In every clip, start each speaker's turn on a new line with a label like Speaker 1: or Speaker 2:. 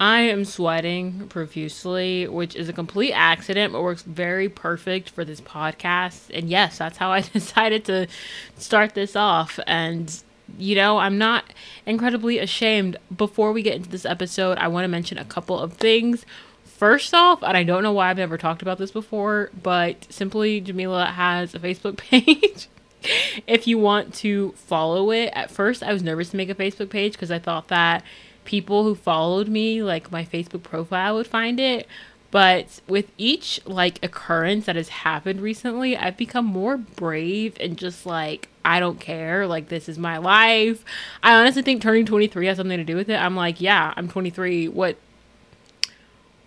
Speaker 1: I am sweating profusely, which is a complete accident, but works very perfect for this podcast. And yes, that's how I decided to start this off. And, you know, I'm not incredibly ashamed. Before we get into this episode, I want to mention a couple of things. First off, and I don't know why I've never talked about this before, but Simply Jamilah has a Facebook page. if you want to follow it, at first I was nervous to make a Facebook page because I thought that people who followed me, like my Facebook profile, would find it. But with each like occurrence that has happened recently, I've become more brave and just like I don't care. Like this is my life. I honestly think turning 23 has something to do with it. I'm like, yeah, I'm 23. What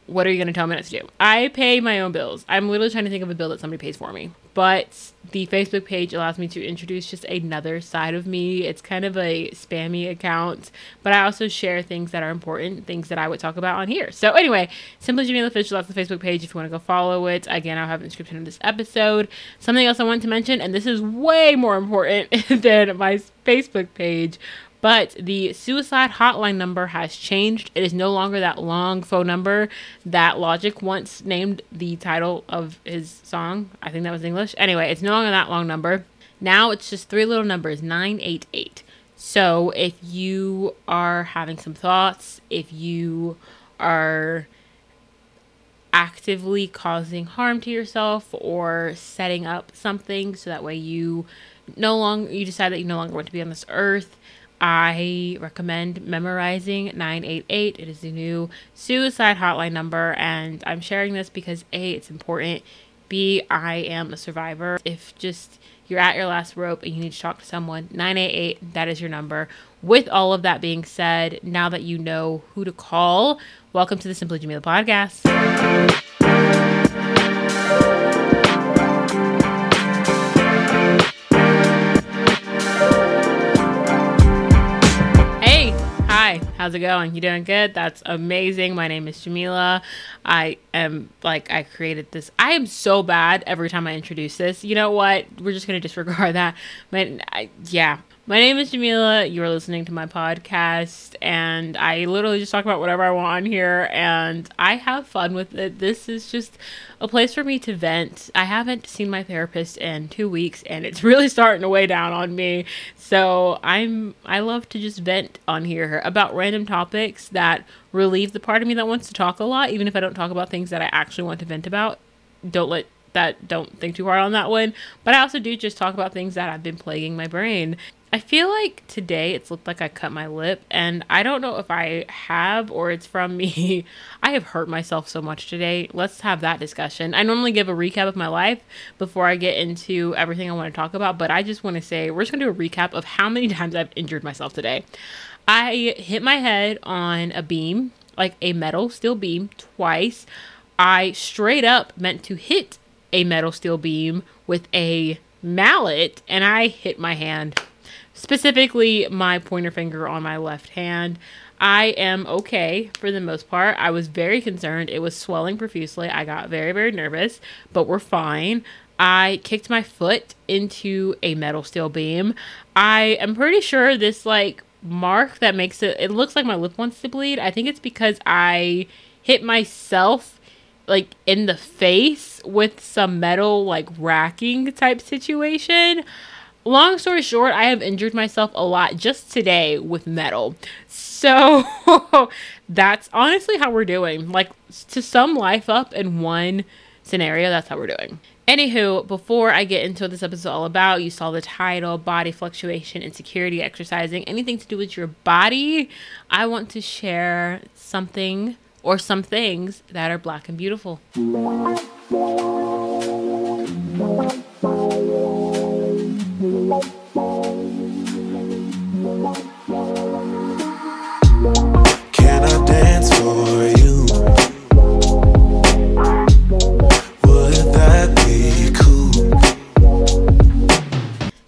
Speaker 1: what are you going to tell me not to do? I pay my own bills. I'm literally trying to think of a bill that somebody pays for me. But the Facebook page allows me to introduce just another side of me. It's kind of a spammy account, but I also share things that are important, things that I would talk about on here. So anyway, Simply Jamilah Official, that's the Facebook page if you want to go follow it. Again, I'll have the description of this episode. Something else I want to mention, and this is way more important than my Facebook page, but the suicide hotline number has changed. It is no longer that long phone number that Logic once named the title of his song. I think that was English. Anyway, it's no longer that long number. Now it's just three little numbers 988. So if you are having some thoughts, if you are actively causing harm to yourself or setting up something so that way you no longer you decide that you no longer want to be on this earth I recommend memorizing 988. It is the new suicide hotline number, and I'm sharing this because A, it's important. B, I am a survivor. If just you're at your last rope and you need to talk to someone, 988, that is your number. With all of that being said, now that you know who to call, welcome to the Simply Jamilah podcast. How's it going? You doing good? That's amazing. My name is Jamilah. I am like I created this. I am so bad every time I introduce this. You know what? We're just gonna disregard that. But I, yeah, my name is Jamilah. You are listening to my podcast, and I literally just talk about whatever I want on here, and I have fun with it. This is just a place for me to vent. I haven't seen my therapist in two weeks, and it's really starting to weigh down on me. So I'm I love to just vent on here about random topics that relieve the part of me that wants to talk a lot, even if I don't talk about things that I actually want to vent about. Don't let that don't think too hard on that one. But I also do just talk about things that have been plaguing my brain. I feel like today it's looked like I cut my lip, and I don't know if I have or it's from me. I have hurt myself so much today. Let's have that discussion. I normally give a recap of my life before I get into everything I want to talk about, but I just want to say we're just going to do a recap of how many times I've injured myself today. I hit my head on a beam, like a metal steel beam, twice. I straight up meant to hit a metal steel beam with a mallet, and I hit my hand specifically my pointer finger on my left hand. I am okay for the most part. I was very concerned. It was swelling profusely. I got very, very nervous, but we're fine. I kicked my foot into a metal steel beam. I am pretty sure this like mark that makes it it looks like my lip wants to bleed. I think it's because I hit myself like in the face with some metal like racking type situation long story short, I have injured myself a lot just today with metal. So that's honestly how we're doing. Like to sum life up in one scenario, that's how we're doing. Anywho, before I get into what this episode is all about, you saw the title body fluctuation, insecurity, exercising, anything to do with your body. I want to share something or some things that are black and beautiful. Can I dance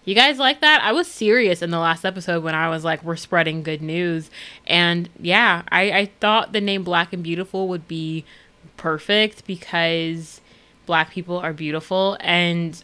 Speaker 1: You guys like that? I was serious in the last episode when I was like, we're spreading good news. And yeah, I, I thought the name Black and Beautiful would be perfect because black people are beautiful. And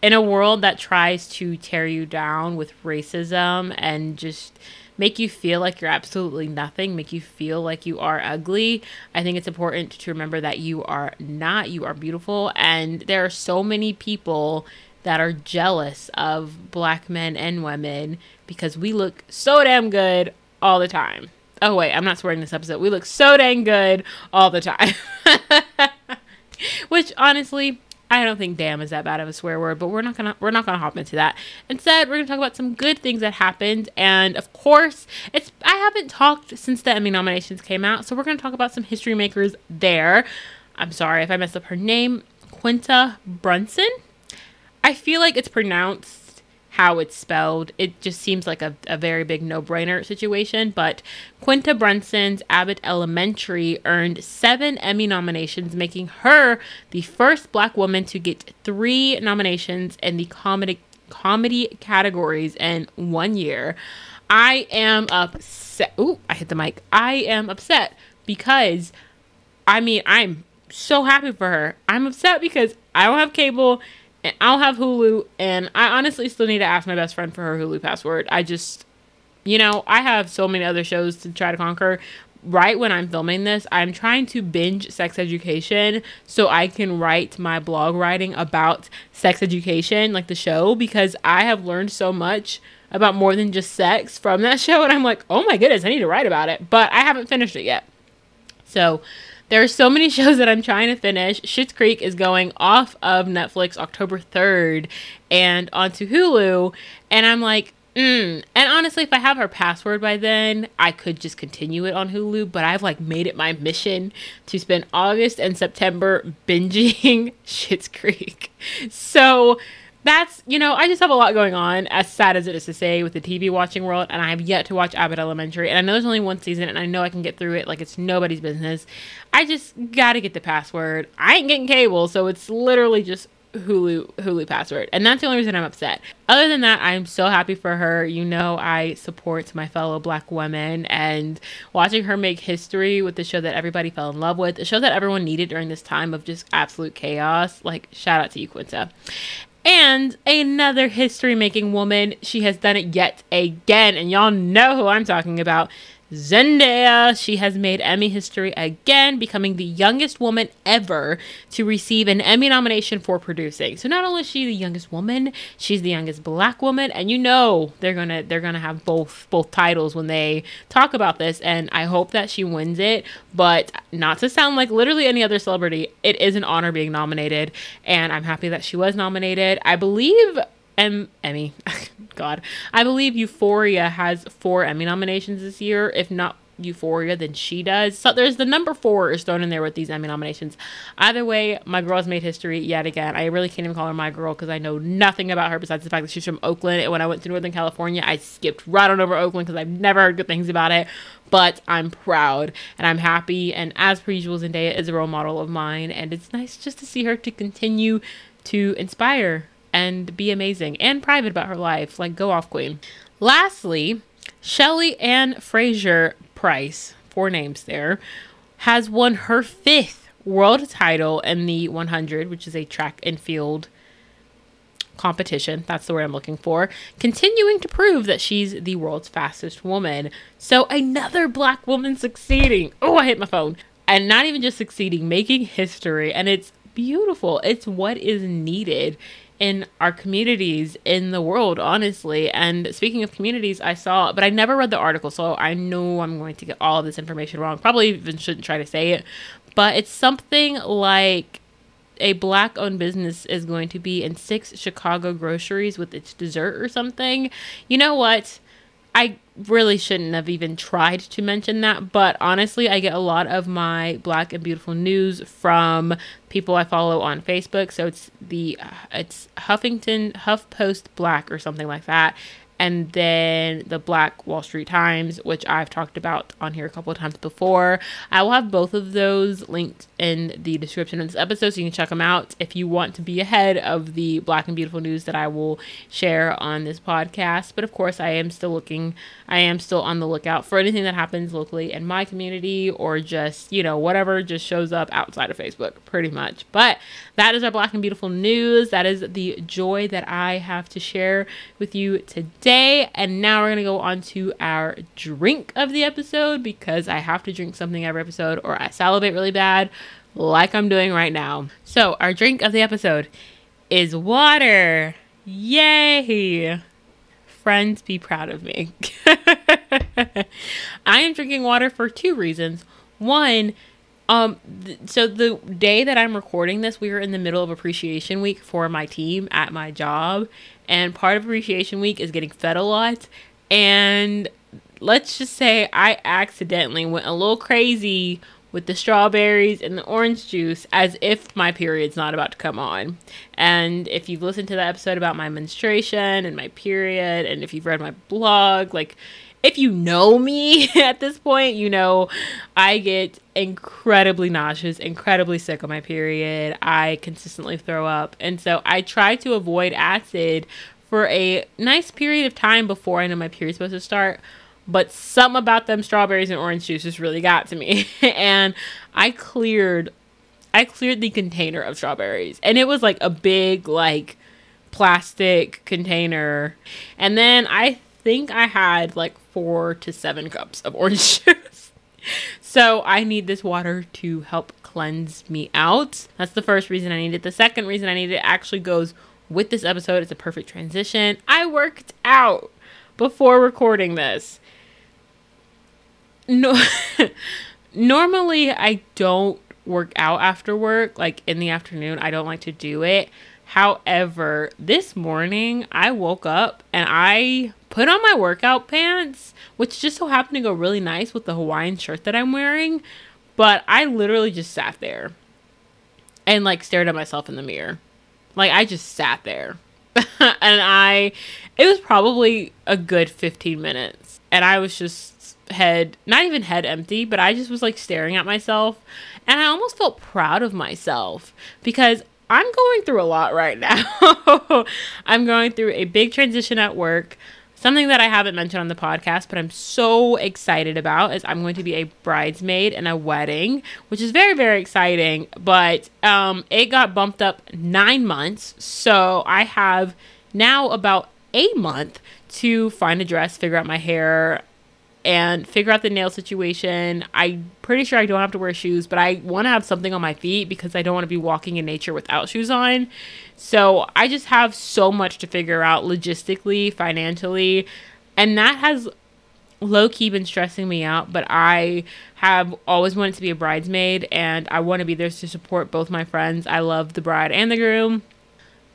Speaker 1: in a world that tries to tear you down with racism and just make you feel like you're absolutely nothing, make you feel like you are ugly. I think it's important to remember that you are not, you are beautiful. And there are so many people that are jealous of black men and women because we look so damn good all the time. Oh, wait, I'm not swearing this episode. We look so dang good all the time. Which honestly, I don't think damn is that bad of a swear word, but we're not gonna we're not gonna hop into that. Instead, we're gonna talk about some good things that happened, and of course, it's I haven't talked since the Emmy nominations came out, so we're gonna talk about some history makers there. I'm sorry if I messed up her name, Quinta Brunson. I feel like it's pronounced how it's spelled. It just seems like a, a very big no brainer situation. But Quinta Brunson's Abbott Elementary earned seven Emmy nominations, making her the first black woman to get three nominations in the comedy comedy categories in one year. I am upset. Ooh, I hit the mic. I am upset because I mean, I'm so happy for her. I'm upset because I don't have cable and I'll have Hulu, and I honestly still need to ask my best friend for her Hulu password. I just, you know, I have so many other shows to try to conquer. Right when I'm filming this, I'm trying to binge sex education so I can write my blog writing about sex education, like the show, because I have learned so much about more than just sex from that show. And I'm like, oh my goodness, I need to write about it. But I haven't finished it yet. So, there are so many shows that I'm trying to finish. Schitt's Creek is going off of Netflix October 3rd and onto Hulu. And I'm like, mm. And honestly, if I have her password by then, I could just continue it on Hulu. But I've like made it my mission to spend August and September binging Schitt's Creek. So that's you know i just have a lot going on as sad as it is to say with the tv watching world and i have yet to watch abbott elementary and i know there's only one season and i know i can get through it like it's nobody's business. I just gotta get the password. I ain't getting cable so it's literally just hulu hulu password and that's the only reason i'm upset. Other than that i'm so happy for her. You know i support my fellow black women and watching her make history with the show that everybody fell in love with the show that everyone needed during this time of just absolute chaos like shout out to you quinta and another history making woman. She has done it yet again. And y'all know who I'm talking about. Zendaya, she has made Emmy history again, becoming the youngest woman ever to receive an Emmy nomination for producing. So not only is she the youngest woman, she's the youngest black woman, and you know they're gonna they're gonna have both both titles when they talk about this. And I hope that she wins it. But not to sound like literally any other celebrity, it is an honor being nominated, and I'm happy that she was nominated. I believe em- Emmy. God, I believe Euphoria has four Emmy nominations this year. If not Euphoria, then she does. So there's the number four is thrown in there with these Emmy nominations. Either way, my girl has made history yet again. I really can't even call her my girl because I know nothing about her besides the fact that she's from Oakland. And when I went to Northern California, I skipped right on over Oakland because I've never heard good things about it. But I'm proud and I'm happy. And as per usual, Zendaya is a role model of mine. And it's nice just to see her to continue to inspire and be amazing and private about her life. Like, go off, Queen. Lastly, Shelly Ann Fraser Pryce, four names there, has won her fifth world title in the 100, which is a track and field competition. That's the word I'm looking for. Continuing to prove that she's the world's fastest woman. So another black woman succeeding. Oh, I hit my phone. And not even just succeeding, making history. And it's beautiful. It's what is needed in our communities in the world, honestly. And speaking of communities, I saw, but I never read the article, so I know I'm going to get all of this information wrong. Probably even shouldn't try to say it, but it's something like a black owned business is going to be in six Chicago groceries with its dessert or something. You know what? I really shouldn't have even tried to mention that, but honestly, I get a lot of my black and beautiful news from people I follow on Facebook. So it's the uh, it's Huffington HuffPost Black or something like that, and then the Black Wall Street Times, which I've talked about on here a couple of times before. I will have both of those linked in the description of this episode so you can check them out if you want to be ahead of the Black and Beautiful news that I will share on this podcast. But of course, I am still looking, I am still on the lookout for anything that happens locally in my community or just, you know, whatever just shows up outside of Facebook, pretty much. But that is our Black and Beautiful news. That is the joy that I have to share with you today And now we're going to go on to our drink of the episode because I have to drink something every episode or I salivate really bad, like I'm doing right now. So, our drink of the episode is water. Yay! Friends, be proud of me. I am drinking water for two reasons. One, um, th- so the day that I'm recording this, we were in the middle of appreciation week for my team at my job, and part of appreciation week is getting fed a lot. And let's just say I accidentally went a little crazy with the strawberries and the orange juice as if my period's not about to come on. And if you've listened to the episode about my menstruation and my period, and if you've read my blog, like if you know me at this point, you know I get incredibly nauseous, incredibly sick on my period. I consistently throw up. And so I try to avoid acid for a nice period of time before I know my period's supposed to start. But some about them strawberries and orange juices really got to me. and I cleared I cleared the container of strawberries. And it was like a big like plastic container. And then I think I had like four to seven cups of orange juice. so I need this water to help cleanse me out. That's the first reason I need it. The second reason I need it actually goes with this episode. It's a perfect transition. I worked out before recording this. No, normally I don't work out after work, like in the afternoon. I don't like to do it. However, this morning I woke up and I put on my workout pants, which just so happened to go really nice with the Hawaiian shirt that I'm wearing. But I literally just sat there and like stared at myself in the mirror. Like I just sat there. and I, it was probably a good 15 minutes. And I was just head, not even head empty, but I just was like staring at myself. And I almost felt proud of myself because I'm going through a lot right now. I'm going through a big transition at work. Something that I haven't mentioned on the podcast, but I'm so excited about is I'm going to be a bridesmaid in a wedding, which is very, very exciting. But um, it got bumped up nine months. So I have now about a month to find a dress, figure out my hair, and figure out the nail situation. I'm pretty sure I don't have to wear shoes, but I want to have something on my feet because I don't want to be walking in nature without shoes on. So I just have so much to figure out logistically, financially, and that has low key been stressing me out. But I have always wanted to be a bridesmaid and I want to be there to support both my friends. I love the bride and the groom.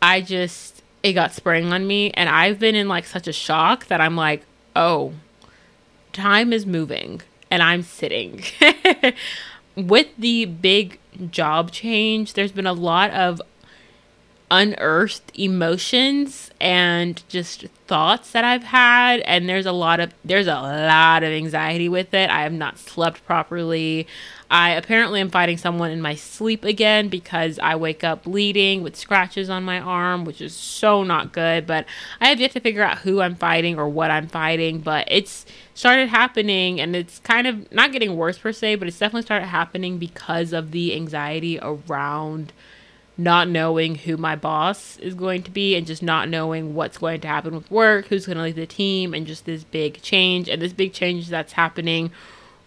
Speaker 1: I just, it got spring on me, and I've been in like such a shock that I'm like, oh, time is moving and I'm sitting. With the big job change, there's been a lot of unearthed emotions and just thoughts that I've had and there's a lot of there's a lot of anxiety with it. I have not slept properly. I apparently am fighting someone in my sleep again because I wake up bleeding with scratches on my arm, which is so not good, but I have yet to figure out who I'm fighting or what I'm fighting, but it's started happening and it's kind of not getting worse per se, but it's definitely started happening because of the anxiety around not knowing who my boss is going to be and just not knowing what's going to happen with work, who's going to lead the team, and just this big change. And this big change that's happening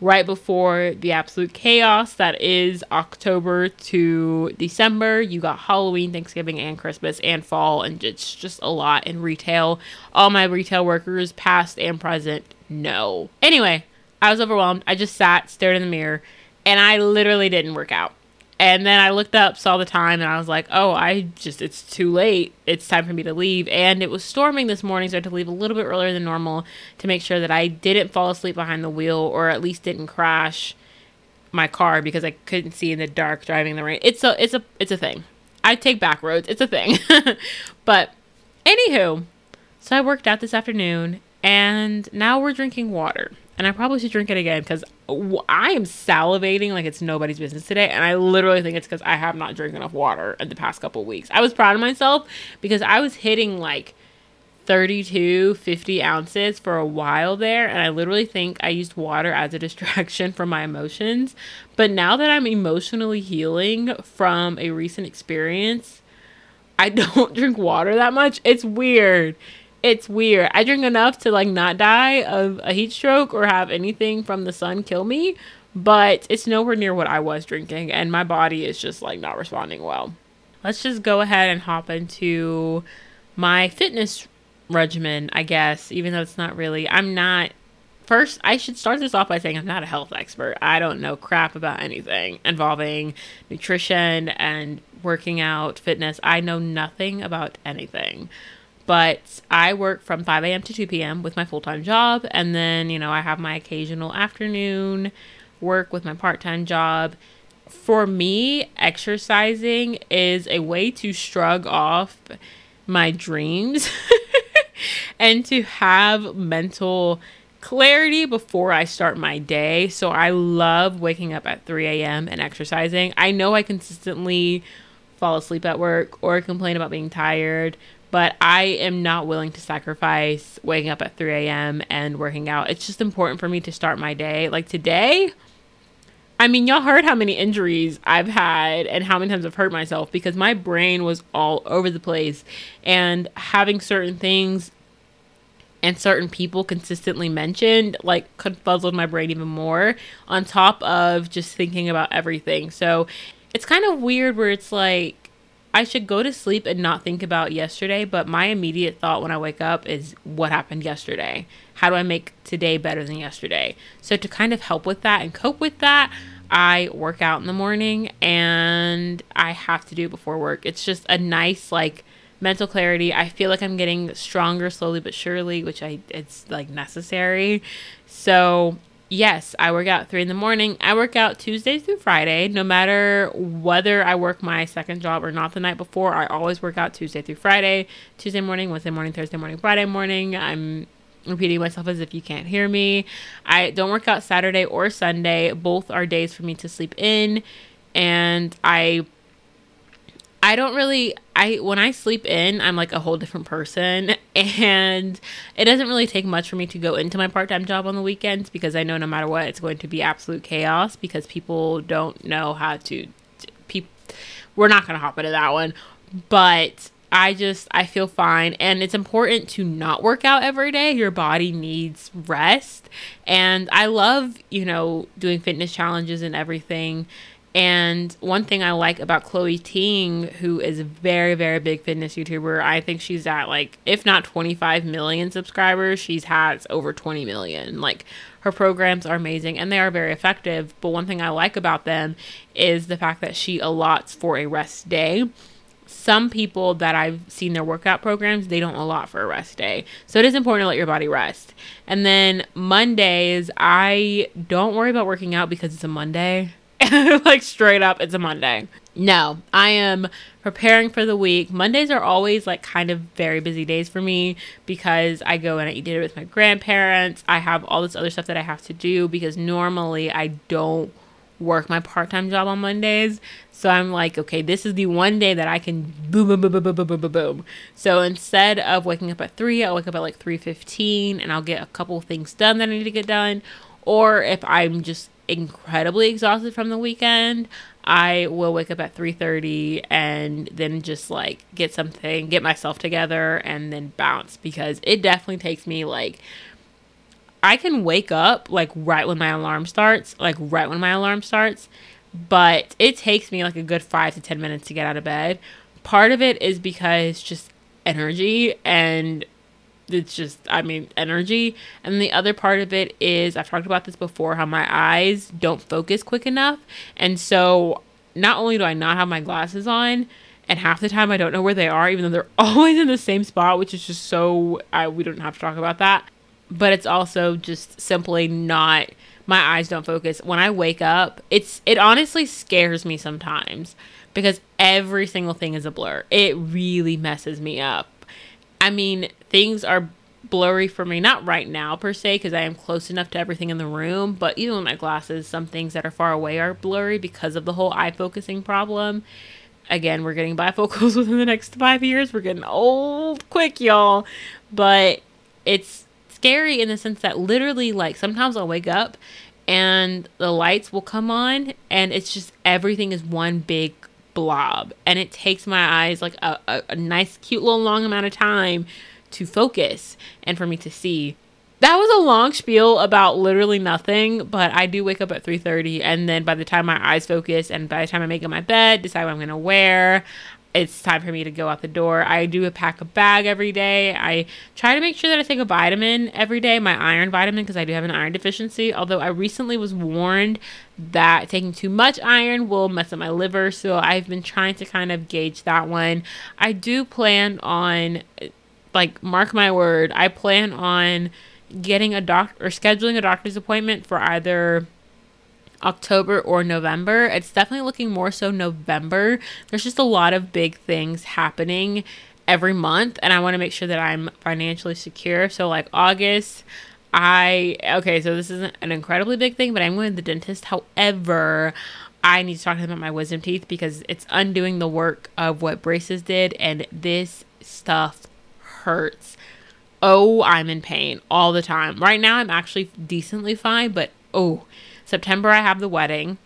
Speaker 1: right before the absolute chaos that is October to December. You got Halloween, Thanksgiving, and Christmas, and fall, and it's just a lot in retail. All my retail workers, past and present, know. Anyway, I was overwhelmed. I just sat, stared in the mirror, and I literally didn't work out. And then I looked up, saw the time, and I was like, oh, I just, it's too late. It's time for me to leave. And it was storming this morning, so I had to leave a little bit earlier than normal to make sure that I didn't fall asleep behind the wheel or at least didn't crash my car because I couldn't see in the dark driving the rain. It's a, it's a, it's a thing. I take back roads. It's a thing. but anywho, so I worked out this afternoon and now we're drinking water and I probably should drink it again because I am salivating like it's nobody's business today. And I literally think it's because I have not drank enough water in the past couple weeks. I was proud of myself because I was hitting like 32, 50 ounces for a while there. And I literally think I used water as a distraction from my emotions. But now that I'm emotionally healing from a recent experience, I don't drink water that much. It's weird it's weird. I drink enough to like not die of a heat stroke or have anything from the sun kill me, but it's nowhere near what I was drinking, and my body is just like not responding well. Let's just go ahead and hop into my fitness regimen, I guess, even though it's not really. I'm not. First, I should start this off by saying I'm not a health expert. I don't know crap about anything involving nutrition and working out, fitness. I know nothing about anything. But I work from 5 a.m. to 2 p.m. with my full time job. And then, you know, I have my occasional afternoon work with my part time job. For me, exercising is a way to shrug off my dreams and to have mental clarity before I start my day. So I love waking up at 3 a.m. and exercising. I know I consistently fall asleep at work or complain about being tired, but I am not willing to sacrifice waking up at 3 a.m. and working out. It's just important for me to start my day. Like today, I mean, y'all heard how many injuries I've had and how many times I've hurt myself because my brain was all over the place. And having certain things and certain people consistently mentioned like confuzzled my brain even more on top of just thinking about everything. So it's kind of weird where it's like I should go to sleep and not think about yesterday, but my immediate thought when I wake up is what happened yesterday? How do I make today better than yesterday? So, to kind of help with that and cope with that, I work out in the morning and I have to do it before work. It's just a nice, like, mental clarity. I feel like I'm getting stronger slowly but surely, which I it's like necessary. So yes, I work out three in the morning. I work out Tuesday through Friday, no matter whether I work my second job or not the night before. I always work out Tuesday through Friday, Tuesday morning, Wednesday morning, Thursday morning, Friday morning. I'm repeating myself as if you can't hear me. I don't work out Saturday or Sunday. Both are days for me to sleep in, and I I don't really I when I sleep in, I'm like a whole different person and it doesn't really take much for me to go into my part-time job on the weekends because I know no matter what it's going to be absolute chaos because people don't know how to we're not going to hop into that one, but I just I feel fine and it's important to not work out every day. Your body needs rest. And I love, you know, doing fitness challenges and everything and one thing I like about Chloe Ting, who is a very, very big fitness YouTuber, I think she's at like, if not 25 million subscribers, she's has over 20 million. Like, her programs are amazing and they are very effective. But one thing I like about them is the fact that she allots for a rest day. Some people that I've seen their workout programs, they don't allot for a rest day. So it is important to let your body rest. And then Mondays, I don't worry about working out because it's a Monday. like straight up, it's a Monday. No, I am preparing for the week. Mondays are always like kind of very busy days for me because I go and I eat dinner with my grandparents. I have all this other stuff that I have to do because normally I don't work my part-time job on Mondays. So I'm like, okay, this is the one day that I can boom boom boom boom boom boom boom boom. So instead of waking up at 3, I'll wake up at like 3:15 and I'll get a couple things done that I need to get done. Or if I'm just incredibly exhausted from the weekend, I will wake up at 3:30 and then just like get something, get myself together and then bounce because it definitely takes me like I can wake up like right when my alarm starts, like right when my alarm starts, but it takes me like a good 5 to 10 minutes to get out of bed. Part of it is because just energy and it's just i mean energy. And the other part of it is i've talked about this before how my eyes don't focus quick enough. And so not only do i not have my glasses on and half the time i don't know where they are even though they're always in the same spot which is just so I, we don't have to talk about that. But it's also just simply not my eyes don't focus. When i wake up it's it honestly scares me sometimes because every single thing is a blur. It really messes me up I mean, things are blurry for me, not right now per se, because I am close enough to everything in the room, but even with my glasses, some things that are far away are blurry because of the whole eye focusing problem. Again, we're getting bifocals within the next five years. We're getting old quick, y'all. But it's scary in the sense that literally, like, sometimes I'll wake up and the lights will come on, and it's just everything is one big blob and it takes my eyes like a, a, a, nice cute little long amount of time to focus and for me to see. That was a long spiel about literally nothing but i do wake up at 3.30 and then by the time my eyes focus and by the time i make up my bed decide what i'm going to wear it's time for me to go out the door. I do a pack a bag every day. I try to make sure that i take a vitamin every day my iron vitamin because i do have an iron deficiency. Although i recently was warned that taking too much iron will mess up my liver so i've been trying to kind of gauge that one. I do plan on like mark my word i plan on getting a doctor or scheduling a doctor's appointment for either October or November. It's definitely looking more so November. There's just a lot of big things happening every month and I want to make sure that I'm financially secure. So like August, I okay, so this isn't an incredibly big thing, but I'm going to the dentist. However, I need to talk to them about my wisdom teeth because it's undoing the work of what braces did and this stuff hurts oh, I'm in pain all the time. Right now, I'm actually decently fine, but oh, September, I have the wedding.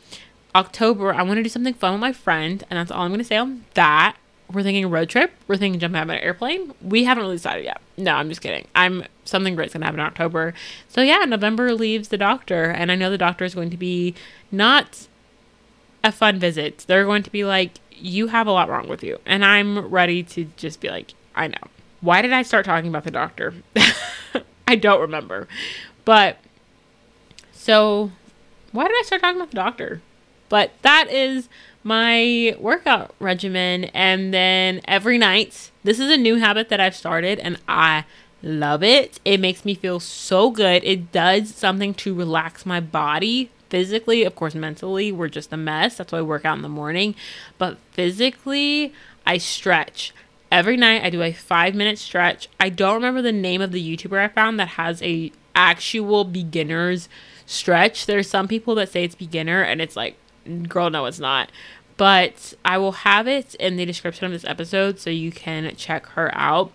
Speaker 1: October, I want to do something fun with my friend, and that's all I'm going to say on that. We're thinking road trip. We're thinking jumping out of an airplane. We haven't really decided yet. No, I'm just kidding. I'm something great's gonna happen in October. So yeah, November leaves the doctor, and I know the doctor is going to be not a fun visit. They're going to be like, "You have a lot wrong with you," and I'm ready to just be like, "I know." Why did I start talking about the doctor? I don't remember. But so why did I start talking about the doctor? But that is my workout regimen. And then every night, this is a new habit that I've started and I love it. It makes me feel so good. It does something to relax my body physically. Of course, mentally, we're just a mess. That's why I work out in the morning. But physically, I stretch every night I do a five minute stretch. I don't remember the name of the YouTuber I found that has a actual beginner's stretch. There's some people that say it's beginner and it's like, girl, no, it's not. But I will have it in the description of this episode so you can check her out.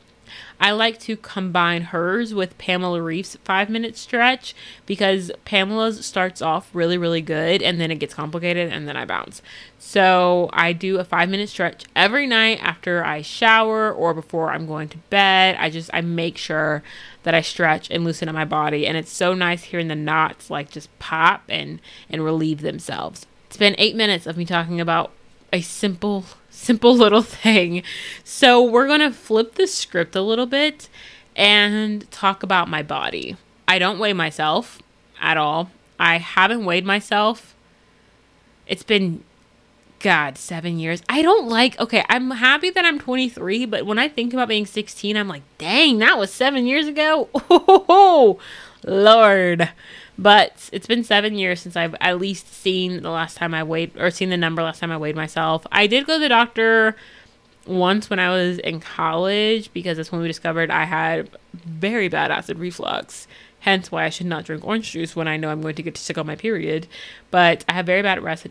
Speaker 1: I like to combine hers with Pamela Reif's five minute stretch because Pamela's starts off really, really good and then it gets complicated and then I bounce. So I do a five minute stretch every night after I shower or before I'm going to bed. I just, I make sure that I stretch and loosen up my body. And it's so nice hearing the knots like just pop and, and relieve themselves. It's been eight minutes of me talking about a simple simple little thing. So, we're going to flip the script a little bit and talk about my body. I don't weigh myself at all. I haven't weighed myself. It's been, God, seven years. I don't like, okay, I'm happy that I'm 23, but when I think about being 16, I'm like, dang, that was seven years ago. Oh, Lord. But it's been seven years since I've at least seen the last time I weighed, or seen the number last time I weighed myself. I did go to the doctor once when I was in college because that's when we discovered I had very bad acid reflux. Hence why I should not drink orange juice when I know I'm going to get sick on my period. But I have very bad rest,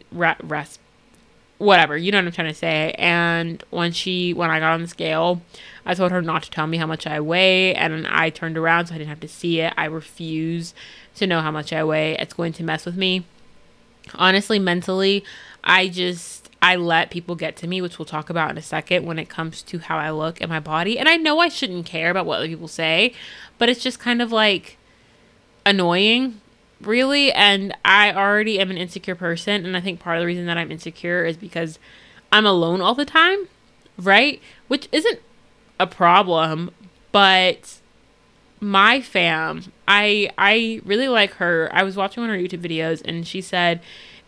Speaker 1: whatever, you know what I'm trying to say. And when she, when I got on the scale, I told her not to tell me how much I weigh, and I turned around so I didn't have to see it. I refuse to know how much I weigh. It's going to mess with me. Honestly, mentally, I just I let people get to me, which we'll talk about in a second when it comes to how I look and my body. And I know I shouldn't care about what other people say, but it's just kind of like annoying, really. And I already am an insecure person, and I think part of the reason that I'm insecure is because I'm alone all the time, right? Which isn't a problem, but my fam, I I really like her. I was watching one of her YouTube videos and she said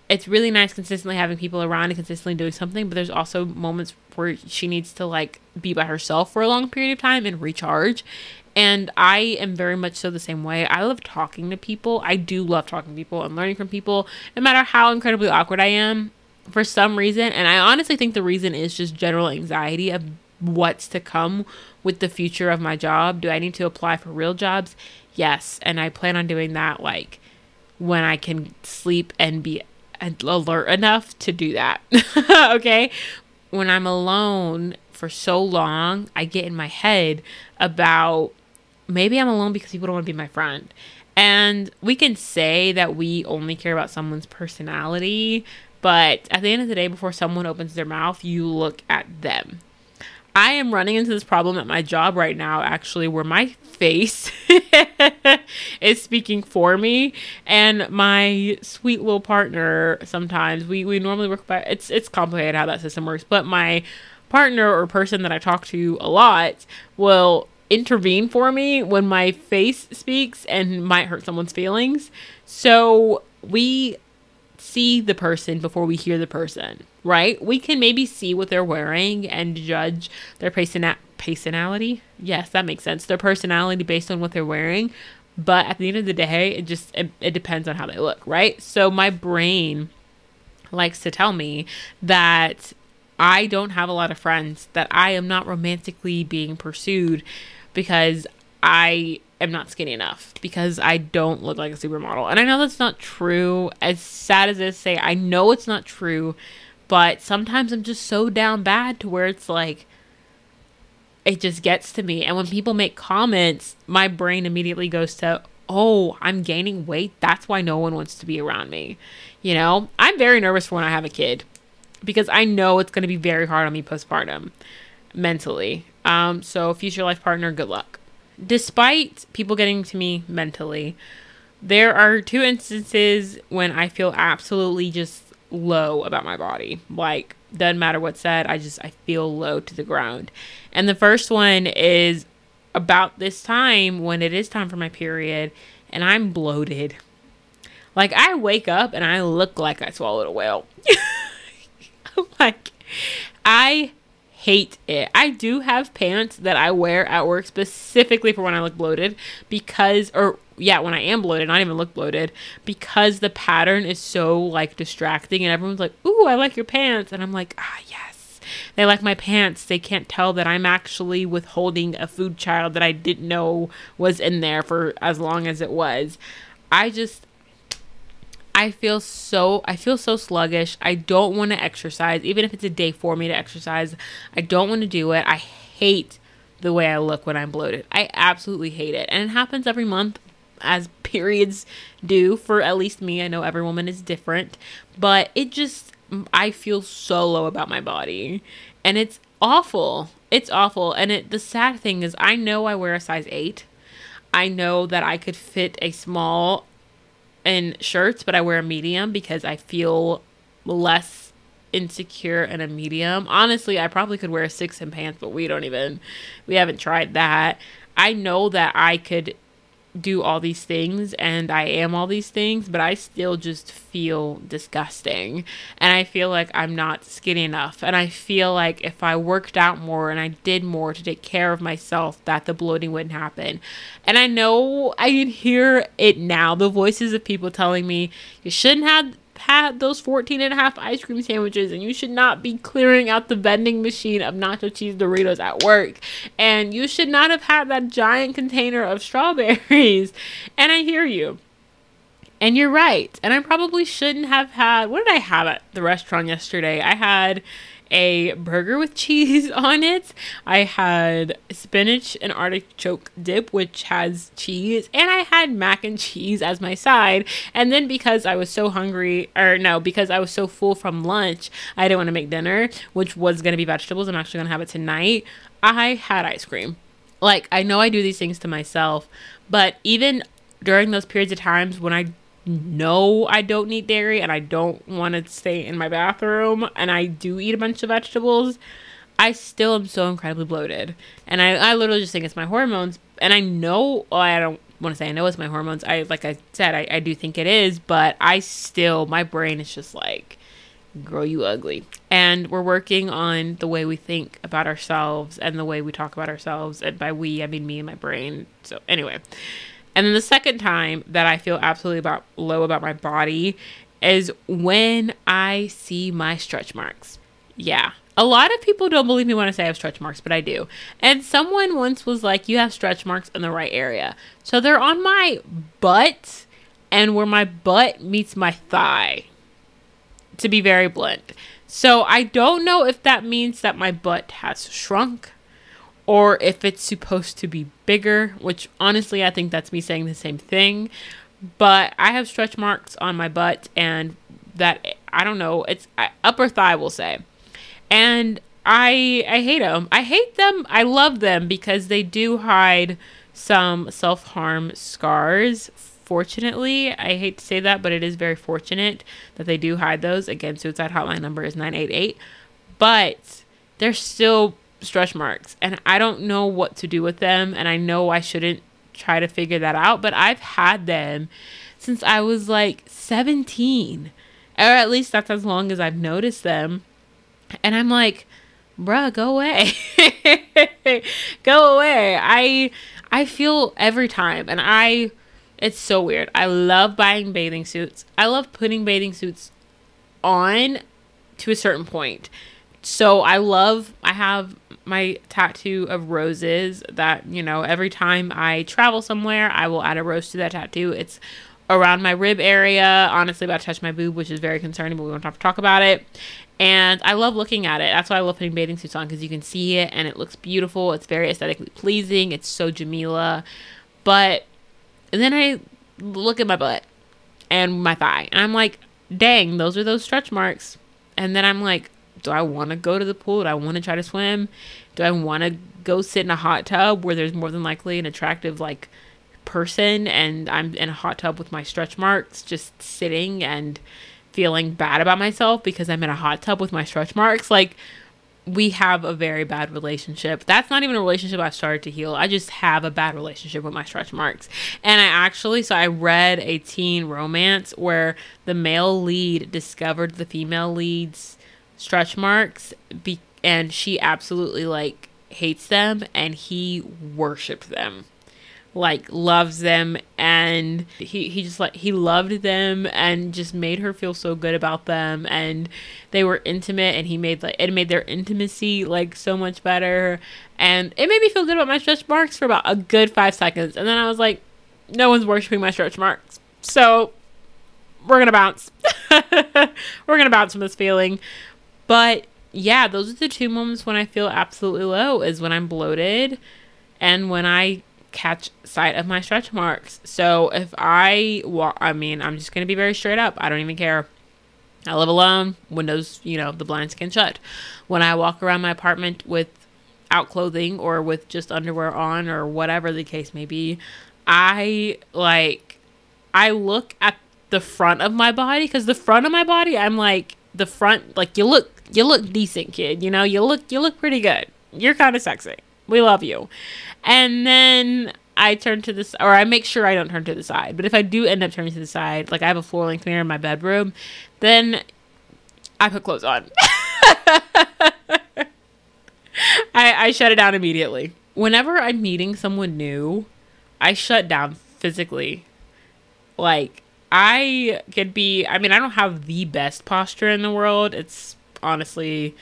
Speaker 1: it's really nice consistently having people around and consistently doing something, but there's also moments where she needs to like be by herself for a long period of time and recharge. And I am very much so the same way. I love talking to people. I do love talking to people and learning from people, no matter how incredibly awkward I am for some reason. And I honestly think the reason is just general anxiety of what's to come with the future of my job. Do I need to apply for real jobs? Yes. And I plan on doing that like when I can sleep and be alert enough to do that. okay. When I'm alone for so long, I get in my head about maybe I'm alone because people don't want to be my friend. And we can say that we only care about someone's personality, but at the end of the day, before someone opens their mouth, you look at them. I am running into this problem at my job right now, actually, where my face is speaking for me, and my sweet little partner. Sometimes we we normally work by it's it's complicated how that system works, but my partner or person that I talk to a lot will intervene for me when my face speaks and might hurt someone's feelings. So we see the person before we hear the person, right? We can maybe see what they're wearing and judge their personality. Yes, that makes sense. Their personality based on what they're wearing. But at the end of the day, it just it, it depends on how they look, right? So my brain likes to tell me that I don't have a lot of friends, that I am not romantically being pursued because I am not skinny enough because I don't look like a supermodel. And I know that's not true. As sad as it is to say, I know it's not true, but sometimes I'm just so down bad to where it's like it just gets to me. And when people make comments, my brain immediately goes to, "Oh, I'm gaining weight. That's why no one wants to be around me." You know, I'm very nervous for when I have a kid because I know it's going to be very hard on me postpartum mentally. Um, so future life partner, good luck despite people getting to me mentally, there are two instances when I feel absolutely just low about my body. Like, doesn't matter what's said, I just I feel low to the ground. And the first one is about this time when it is time for my period and I'm bloated. Like I wake up and I look like I swallowed a whale. like I hate it. I do have pants that I wear at work specifically for when I look bloated because, or yeah, when I am bloated, not even look bloated, because the pattern is so like distracting and everyone's like, ooh, I like your pants. And I'm like, ah, yes. They like my pants. They can't tell that I'm actually withholding a food child that I didn't know was in there for as long as it was. I just, I feel so I feel so sluggish. I don't want to exercise even if it's a day for me to exercise. I don't want to do it. I hate the way I look when I'm bloated. I absolutely hate it. And it happens every month as periods do for at least me. I know every woman is different, but it just I feel so low about my body. And it's awful. It's awful. And it the sad thing is I know I wear a size 8. I know that I could fit a small in shirts, but I wear a medium because I feel less insecure in a medium. Honestly, I probably could wear a six in pants, but we don't even we haven't tried that. I know that I could do all these things and I am all these things, but I still just feel disgusting. And I feel like I'm not skinny enough. And I feel like if I worked out more and I did more to take care of myself, that the bloating wouldn't happen. And I know I can hear it now the voices of people telling me you shouldn't have had those 14 and a half ice cream sandwiches and you should not be clearing out the vending machine of nacho cheese Doritos at work. And you should not have had that giant container of strawberries. And I hear you. And you're right. And I probably shouldn't have had. What did I have at the restaurant yesterday? I had a burger with cheese on it. I had spinach and artichoke dip, which has cheese, and I had mac and cheese as my side. And then because I was so hungry, or no, because I was so full from lunch, I didn't want to make dinner, which was going to be vegetables. I'm actually going to have it tonight. I had ice cream. Like, I know I do these things to myself, but even during those periods of times when I know I don't need dairy and I don't want to stay in my bathroom and I do eat a bunch of vegetables, I still am so incredibly bloated. And I, I literally just think it's my hormones. And I know, well, I don't want to say I know it's my hormones. I, like I said, I, I do think it is, but I still, my brain is just like, grow you ugly. And we're working on the way we think about ourselves and the way we talk about ourselves. And by we, I mean me and my brain. So, anyway. And then the second time that I feel absolutely about low about my body is when I see my stretch marks. Yeah. A lot of people don't believe me when I say I have stretch marks, but I do. And someone once was like, You have stretch marks in the right area. So they're on my butt and where my butt meets my thigh, to be very blunt. So I don't know if that means that my butt has shrunk or if it's supposed to be bigger, which honestly, I think that's me saying the same thing. But I have stretch marks on my butt, and that I don't know, it's upper thigh, we'll say. And I I hate them. I hate them. I love them because they do hide some self harm scars. Fortunately, I hate to say that, but it is very fortunate that they do hide those. Again, suicide hotline number is 988. But they're still stretch marks, and I don't know what to do with them. And I know I shouldn't try to figure that out, but I've had them since I was like 17, or at least that's as long as I've noticed them. And I'm like, bruh, go away. go away. I I feel every time and I it's so weird. I love buying bathing suits. I love putting bathing suits on to a certain point. So I love I have my tattoo of roses that, you know, every time I travel somewhere, I will add a rose to that tattoo. It's around my rib area, honestly about to touch my boob, which is very concerning, but we won't have to talk about it. And I love looking at it. That's why I love putting bathing suits on because you can see it and it looks beautiful. It's very aesthetically pleasing. It's so Jamilah. But then I look at my butt and my thigh and I'm like, dang, those are those stretch marks. And then I'm like, do I want to go to the pool? Do I want to try to swim? Do I want to go sit in a hot tub where there's more than likely an attractive like person and I'm in a hot tub with my stretch marks just sitting and feeling bad about myself because I'm in a hot tub with my stretch marks? Like we have a very bad relationship. That's not even a relationship I started to heal. I just have a bad relationship with my stretch marks. And I actually, so I read a teen romance where the male lead discovered the female lead's stretch marks be- and she absolutely like hates them and he worshiped them. Like loves them and he, he just like he loved them and just made her feel so good about them and they were intimate and he made like it made their intimacy like so much better and it made me feel good about my stretch marks for about a good five seconds and then i was like no one's worshiping my stretch marks. So we're gonna bounce. We're gonna bounce from this feeling but yeah, those are the two moments when I feel absolutely low is when I'm bloated and when I catch sight of my stretch marks. So if I walk, I mean, I'm just going to be very straight up. I don't even care. I live alone, windows, you know, the blinds can shut. When I walk around my apartment without clothing or with just underwear on or whatever the case may be, I like, I look at the front of my body because the front of my body, I'm like, the front, like, you look you look decent, kid. You know, you look you look pretty good. You're kind of sexy. We love you. And then I turn to this, or I make sure I don't turn to the side. But if I do end up turning to the side, like I have a floor length mirror in my bedroom, then I put clothes on. I, I shut it down immediately. Whenever I'm meeting someone new, I shut down physically. Like, I could be, I mean, I don't have the best posture in the world. It's honestly,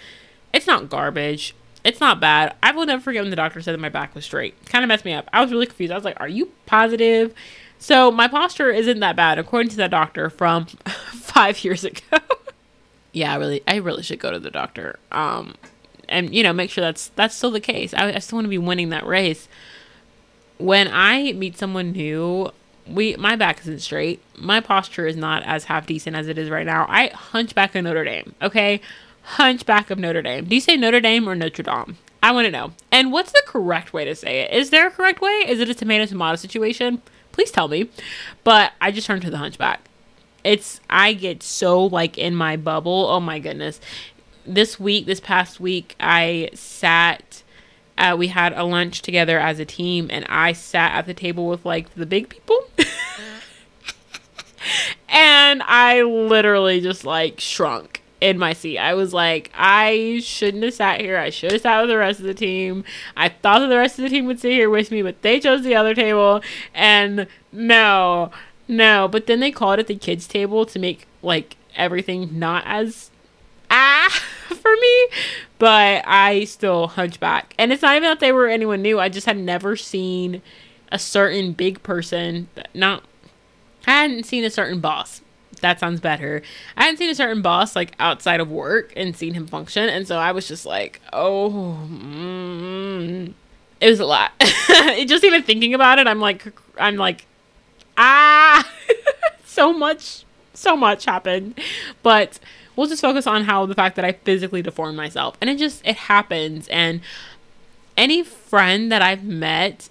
Speaker 1: it's not garbage. It's not bad. I will never forget when the doctor said that my back was straight. Kind of messed me up. I was really confused. I was like, "Are you positive?" So my posture isn't that bad, according to that doctor from five years ago. yeah, I really, I really should go to the doctor. Um, and you know, make sure that's that's still the case. I, I still want to be winning that race. When I meet someone new, we my back isn't straight. My posture is not as half decent as it is right now. I hunchback of Notre Dame. Okay, Hunchback of Notre Dame. Do you say Notre Dame or Notre Dame? I want to know. And what's the correct way to say it? Is there a correct way? Is it a tomato tomato situation? Please tell me. But I just turned to the Hunchback. It's I get so like in my bubble. Oh my goodness. This week, this past week, I sat uh, we had a lunch together as a team and I sat at the table with like the big people. and I literally just like shrunk in my seat. I was like, I shouldn't have sat here. I should have sat with the rest of the team. I thought that the rest of the team would sit here with me, but they chose the other table. And no, no. But then they called it the kids' table to make like everything not as ah for me. But I still hunchback. And it's not even that they were anyone new. I just had never seen a certain big person, not I hadn't seen a certain boss that sounds better. I hadn't seen a certain boss like outside of work and seen him function, and so I was just like, oh, mm, it was a lot. just even thinking about it, I'm like, I'm like, ah, so much, so much happened. But we'll just focus on how the fact that I physically deformed myself. And it just, it happens. And any friend that I've met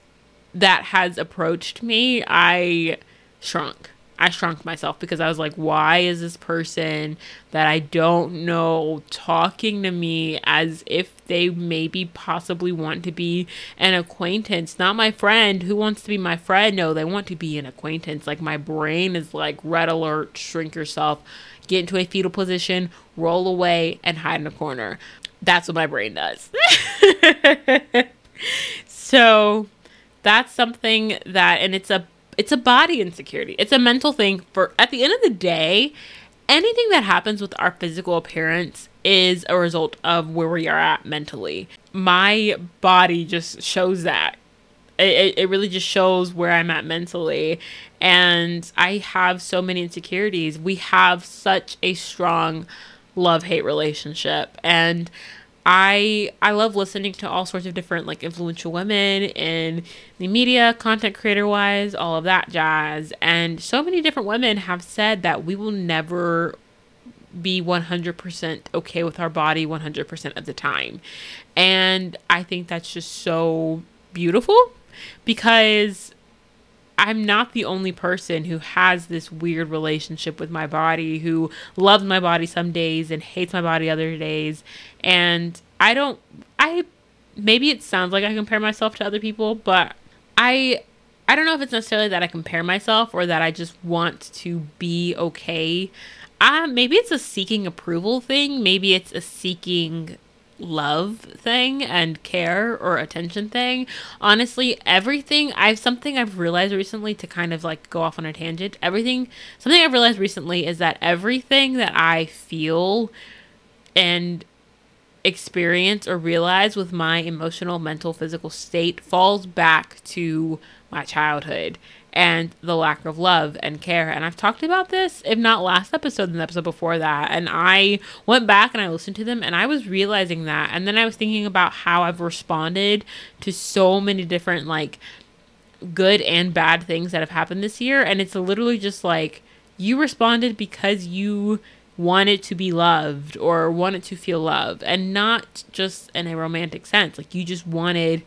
Speaker 1: that has approached me, I shrunk. I shrunk myself because I was like, why is this person that I don't know talking to me as if they maybe possibly want to be an acquaintance? Not my friend. Who wants to be my friend? No, they want to be an acquaintance. Like, my brain is like, red alert, shrink yourself, get into a fetal position, roll away, and hide in a corner. That's what my brain does. so, that's something that, and it's a it's a body insecurity. It's a mental thing for at the end of the day, anything that happens with our physical appearance is a result of where we are at mentally. My body just shows that. It, it really just shows where I'm at mentally. And I have so many insecurities. We have such a strong love hate relationship. And I I love listening to all sorts of different like influential women in the media, content creator wise, all of that jazz. And so many different women have said that we will never be 100% okay with our body 100% of the time. And I think that's just so beautiful because I'm not the only person who has this weird relationship with my body, who loves my body some days and hates my body other days. And I don't, I, maybe it sounds like I compare myself to other people, but I, I don't know if it's necessarily that I compare myself or that I just want to be okay. Uh, maybe it's a seeking approval thing. Maybe it's a seeking love thing and care or attention thing. Honestly, everything I've something I've realized recently to kind of like go off on a tangent. Everything something I've realized recently is that everything that I feel and experience or realize with my emotional, mental, physical state falls back to my childhood and the lack of love and care. And I've talked about this, if not last episode, then the episode before that. And I went back and I listened to them and I was realizing that. And then I was thinking about how I've responded to so many different, like, good and bad things that have happened this year. And it's literally just like you responded because you wanted to be loved or wanted to feel love and not just in a romantic sense. Like you just wanted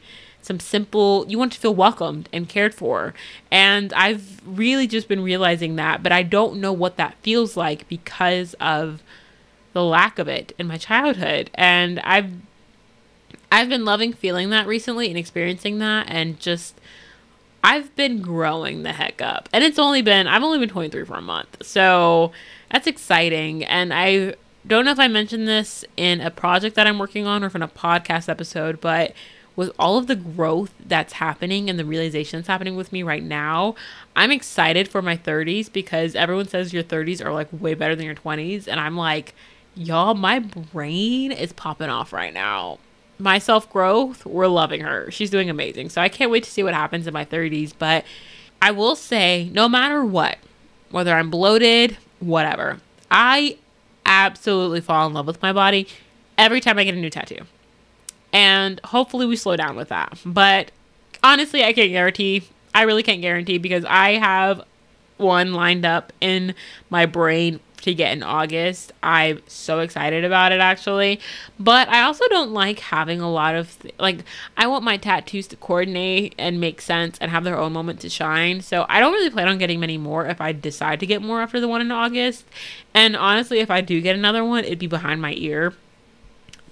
Speaker 1: some simple you want to feel welcomed and cared for. And i've really just been realizing that but i don't know what that feels like because of the lack of it in my childhood. And i've i've been loving feeling that recently and experiencing that and just i've been growing the heck up. And it's only been i've only been 23 for a month. So that's exciting. And i don't know if i mentioned this in a project that i'm working on or in a podcast episode but with all of the growth that's happening and the realization that's happening with me right now, I'm excited for my 30s because everyone says your 30s are like way better than your 20s. And I'm like, y'all, my brain is popping off right now. My self growth, we're loving her. She's doing amazing. So I can't wait to see what happens in my 30s. But I will say, no matter what, whether I'm bloated, whatever, I absolutely fall in love with my body every time I get a new tattoo and hopefully we slow down with that. But honestly, I can't guarantee. I really can't guarantee because I have one lined up in my brain to get in August. I'm so excited about it actually. But I also don't like having a lot of th- like I want my tattoos to coordinate and make sense and have their own moment to shine. So I don't really plan on getting many more if I decide to get more after the one in August. And honestly, if I do get another one, it'd be behind my ear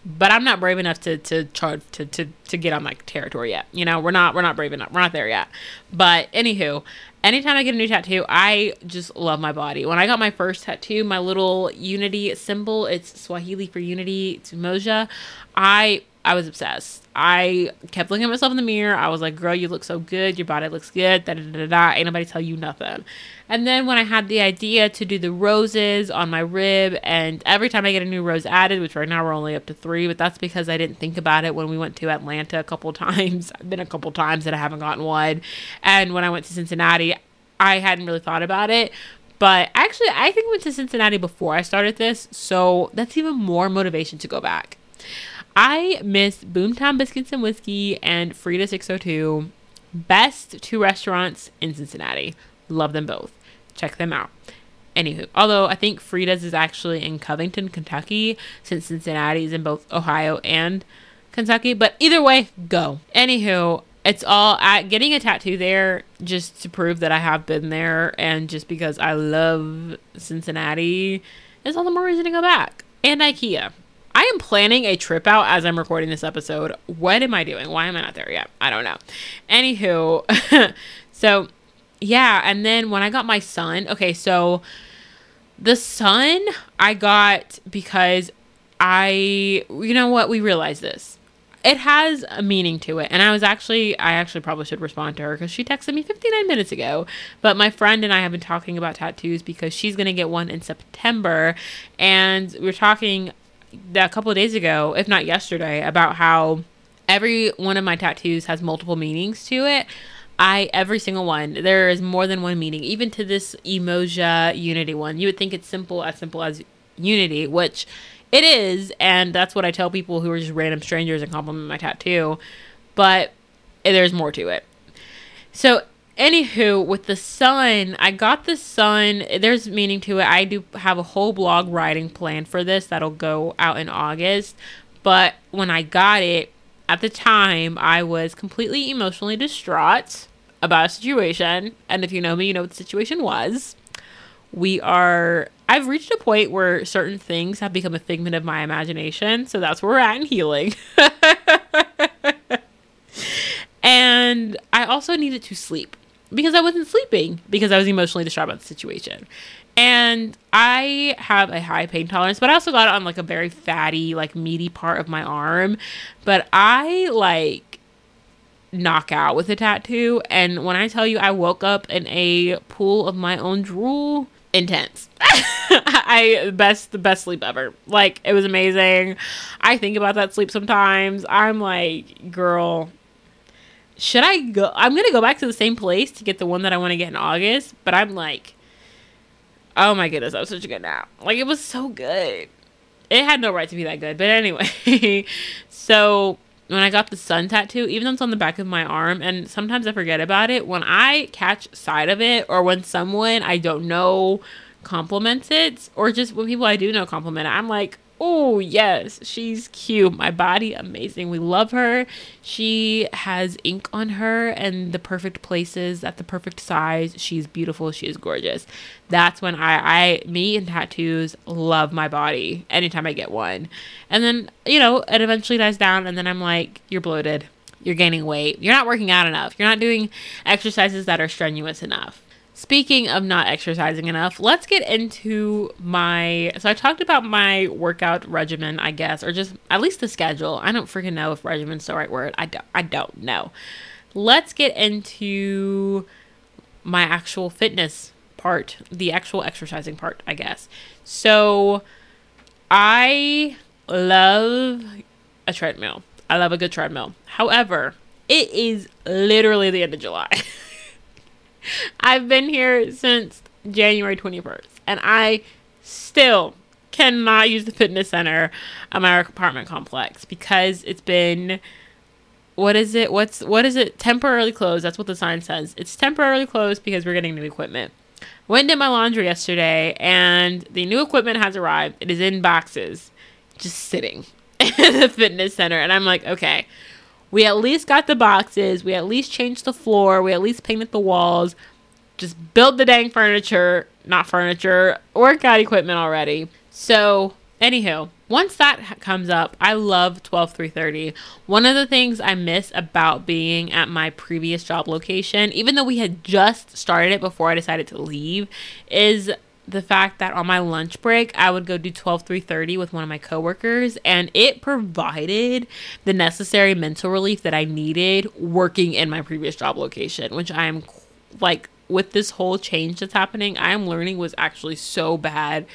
Speaker 1: but I'm not brave enough to to charge to, to to get on like territory yet. You know, we're not we're not brave enough. We're not there yet. But anywho, anytime I get a new tattoo, I just love my body. When I got my first tattoo, my little unity symbol, it's Swahili for unity, it's Umoja. I I was obsessed. I kept looking at myself in the mirror. I was like, girl, you look so good. Your body looks good. Da da da da. Ain't nobody tell you nothing. And then when I had the idea to do the roses on my rib, and every time I get a new rose added, which right now we're only up to three, but that's because I didn't think about it when we went to Atlanta a couple times. I've been a couple times that I haven't gotten one. And when I went to Cincinnati, I hadn't really thought about it. But actually, I think I went to Cincinnati before I started this, so that's even more motivation to go back. I miss Boomtown Biscuits and Whiskey and Frida 602. Best two restaurants in Cincinnati. Love them both. Check them out. Anywho, although I think Frida's is actually in Covington, Kentucky, since Cincinnati is in both Ohio and Kentucky. But either way, go. Anywho, it's all at getting a tattoo there just to prove that I have been there and just because I love Cincinnati is all the more reason to go back. And IKEA. I am planning a trip out as I'm recording this episode. What am I doing? Why am I not there yet? I don't know. Anywho, so yeah, and then when I got my sun, okay, so the sun I got because I, you know what, we realized this. It has a meaning to it. And I was actually, I actually probably should respond to her because she texted me 59 minutes ago. But my friend and I have been talking about tattoos because she's going to get one in September. And we're talking a couple of days ago, if not yesterday, about how every one of my tattoos has multiple meanings to it. I every single one. There is more than one meaning. Even to this Umoja Unity one, you would think it's simple as simple as Unity, which it is, and that's what I tell people who are just random strangers and compliment my tattoo. But there's more to it. So, anywho, with the sun, I got the sun. There's meaning to it. I do have a whole blog writing plan for this that'll go out in August. But when I got it, at the time, I was completely emotionally distraught about a situation. And if you know me, you know what the situation was. We are, I've reached a point where certain things have become a figment of my imagination. So that's where we're at in healing. and I also needed to sleep because I wasn't sleeping because I was emotionally distraught about the situation. And I have a high pain tolerance, but I also got it on like a very fatty, like meaty part of my arm. But I like knock out with a tattoo. And when I tell you I woke up in a pool of my own drool, intense. I best the best sleep ever. Like it was amazing. I think about that sleep sometimes. I'm like, girl, should I go? I'm gonna go back to the same place to get the one that I want to get in August, but I'm like, oh my goodness, that was such a good nap. Like it was so good. It had no right to be that good, but anyway. so when I got the sun tattoo, even though it's on the back of my arm, and sometimes I forget about it, when I catch sight of it, or when someone I don't know compliments it, or just when people I do know compliment it, I'm like, Oh, yes, she's cute. My body, amazing. We love her. She has ink on her and the perfect places at the perfect size. She's beautiful. She is gorgeous. That's when I, I, me and tattoos love my body anytime I get one. And then, you know, it eventually dies down, and then I'm like, you're bloated. You're gaining weight. You're not working out enough. You're not doing exercises that are strenuous enough. Speaking of not exercising enough, let's get into my. So I talked about my workout regimen, I guess, or just at least the schedule. I don't freaking know if regimen's the right word. I don't. I don't know. Let's get into my actual fitness part, the actual exercising part, I guess. So I love a treadmill. I love a good treadmill. However, it is literally the end of July. I've been here since January 21st, and I still cannot use the fitness center at my apartment complex because it's been what is it? What's what is it? Temporarily closed. That's what the sign says. It's temporarily closed because we're getting new equipment. Went did my laundry yesterday, and the new equipment has arrived. It is in boxes, just sitting in the fitness center, and I'm like, okay, we at least got the boxes. We at least changed the floor. We at least painted the walls. Just build the dang furniture, not furniture, workout equipment already. So, anywho, once that comes up, I love 12330. One of the things I miss about being at my previous job location, even though we had just started it before I decided to leave, is the fact that on my lunch break I would go do 12 330 with one of my coworkers and it provided the necessary mental relief that I needed working in my previous job location which I am like with this whole change that's happening I am learning was actually so bad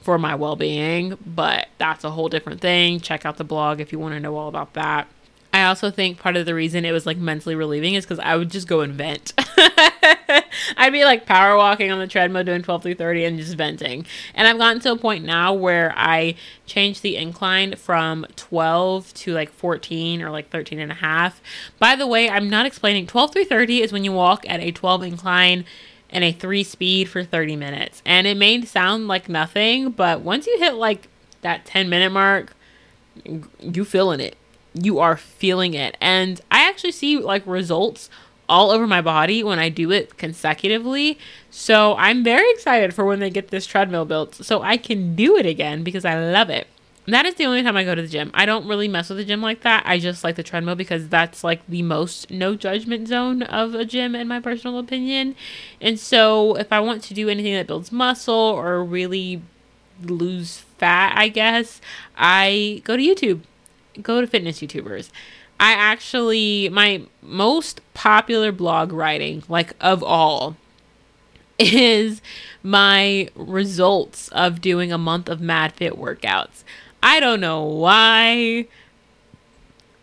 Speaker 1: for my well-being but that's a whole different thing. Check out the blog if you want to know all about that I also think part of the reason it was like mentally relieving is because I would just go and vent. I'd be like power walking on the treadmill doing 12 through 30 and just venting. And I've gotten to a point now where I change the incline from 12 to like 14 or like 13 and a half. By the way, I'm not explaining 12 through 30 is when you walk at a 12 incline and a three speed for 30 minutes. And it may sound like nothing, but once you hit like that 10 minute mark, you feeling it. You are feeling it. And I actually see like results all over my body when I do it consecutively. So I'm very excited for when they get this treadmill built so I can do it again because I love it. that is the only time I go to the gym. I don't really mess with the gym like that. I just like the treadmill because that's like the most no judgment zone of a gym, in my personal opinion. And so if I want to do anything that builds muscle or really lose fat, I guess, I go to YouTube, go to fitness YouTubers. I actually, my most popular blog writing, like of all, is my results of doing a month of Mad Fit workouts. I don't know why.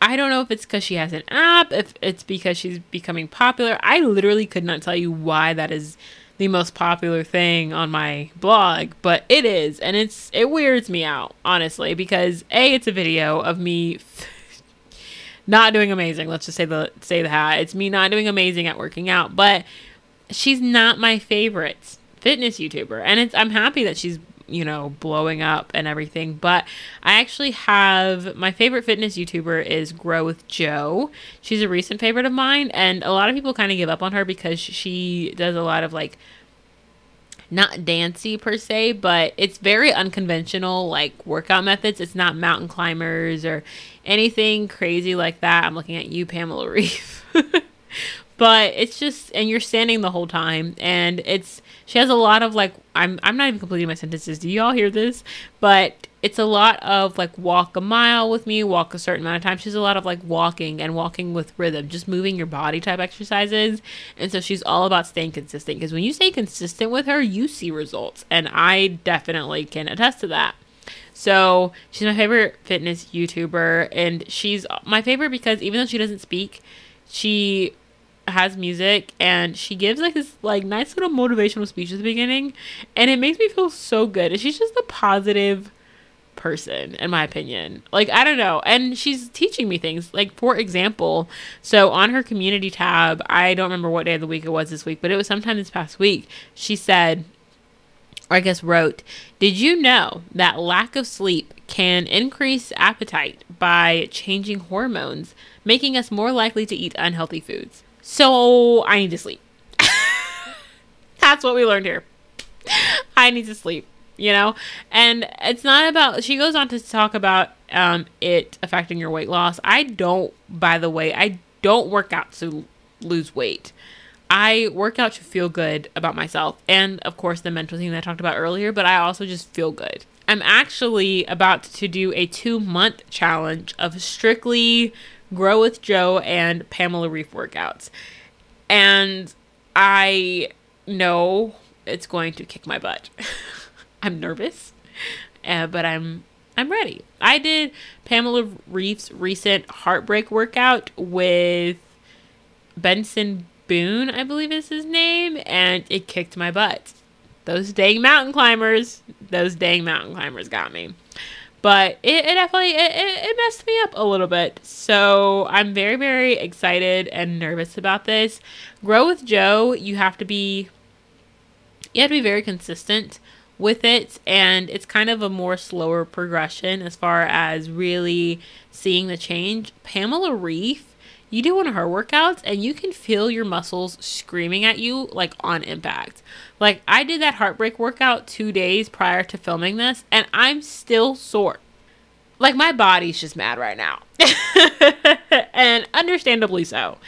Speaker 1: I don't know if it's because she has an app, if it's because she's becoming popular. I literally could not tell you why that is the most popular thing on my blog, but it is, and it's it weirds me out honestly because a it's a video of me not doing amazing. Let's just say the say the hat. It's me not doing amazing at working out, but she's not my favorite fitness YouTuber, and it's I'm happy that she's you know blowing up and everything. But I actually have my favorite fitness YouTuber is Grow with Joe. She's a recent favorite of mine, and a lot of people kind of give up on her because she does a lot of like not dancey per se, but it's very unconventional like workout methods. It's not mountain climbers or anything crazy like that. I'm looking at you, Pamela Reif. but it's just and you're standing the whole time and it's she has a lot of like I'm I'm not even completing my sentences. Do y'all hear this? But it's a lot of like walk a mile with me, walk a certain amount of time. She's a lot of like walking and walking with rhythm, just moving your body type exercises. And so she's all about staying consistent because when you stay consistent with her, you see results. And I definitely can attest to that. So she's my favorite fitness YouTuber, and she's my favorite because even though she doesn't speak, she has music and she gives like this like nice little motivational speech at the beginning and it makes me feel so good. And she's just a positive person in my opinion. Like i don't know. And she's teaching me things. Like for example so on her community tab i don't remember what day of the week it was this week but it was sometime this past week she said or i guess wrote did you know that lack of sleep can increase appetite by changing hormones making us more likely to eat unhealthy foods so I need to sleep. That's what we learned here. I need to sleep, you know? And it's not about, she goes on to talk about um, it affecting your weight loss. I don't, by the way, I don't work out to lose weight. I work out to feel good about myself and, of course, the mental thing that I talked about earlier, but I also just feel good. I'm actually about to do a two month challenge of strictly Grow with Joe and Pamela Reif workouts. And I know it's going to kick my butt. I'm nervous, uh, but I'm I'm ready. I did Pamela Reif's recent heartbreak workout with Benson Boone, I believe is his name, and it kicked my butt. Those dang mountain climbers, those dang mountain climbers got me but it, it definitely it, it, messed me up a little bit. So i'm very very excited and nervous about this. Grow with joe. You have to be you have to be very consistent with it and it's kind of a more slower progression as far as really seeing the change. Pamela reif you do one of her workouts and you can feel your muscles screaming at you like on impact. Like I did that heartbreak workout 2 days prior to filming this and I'm still sore. Like my body's just mad right now. and understandably so.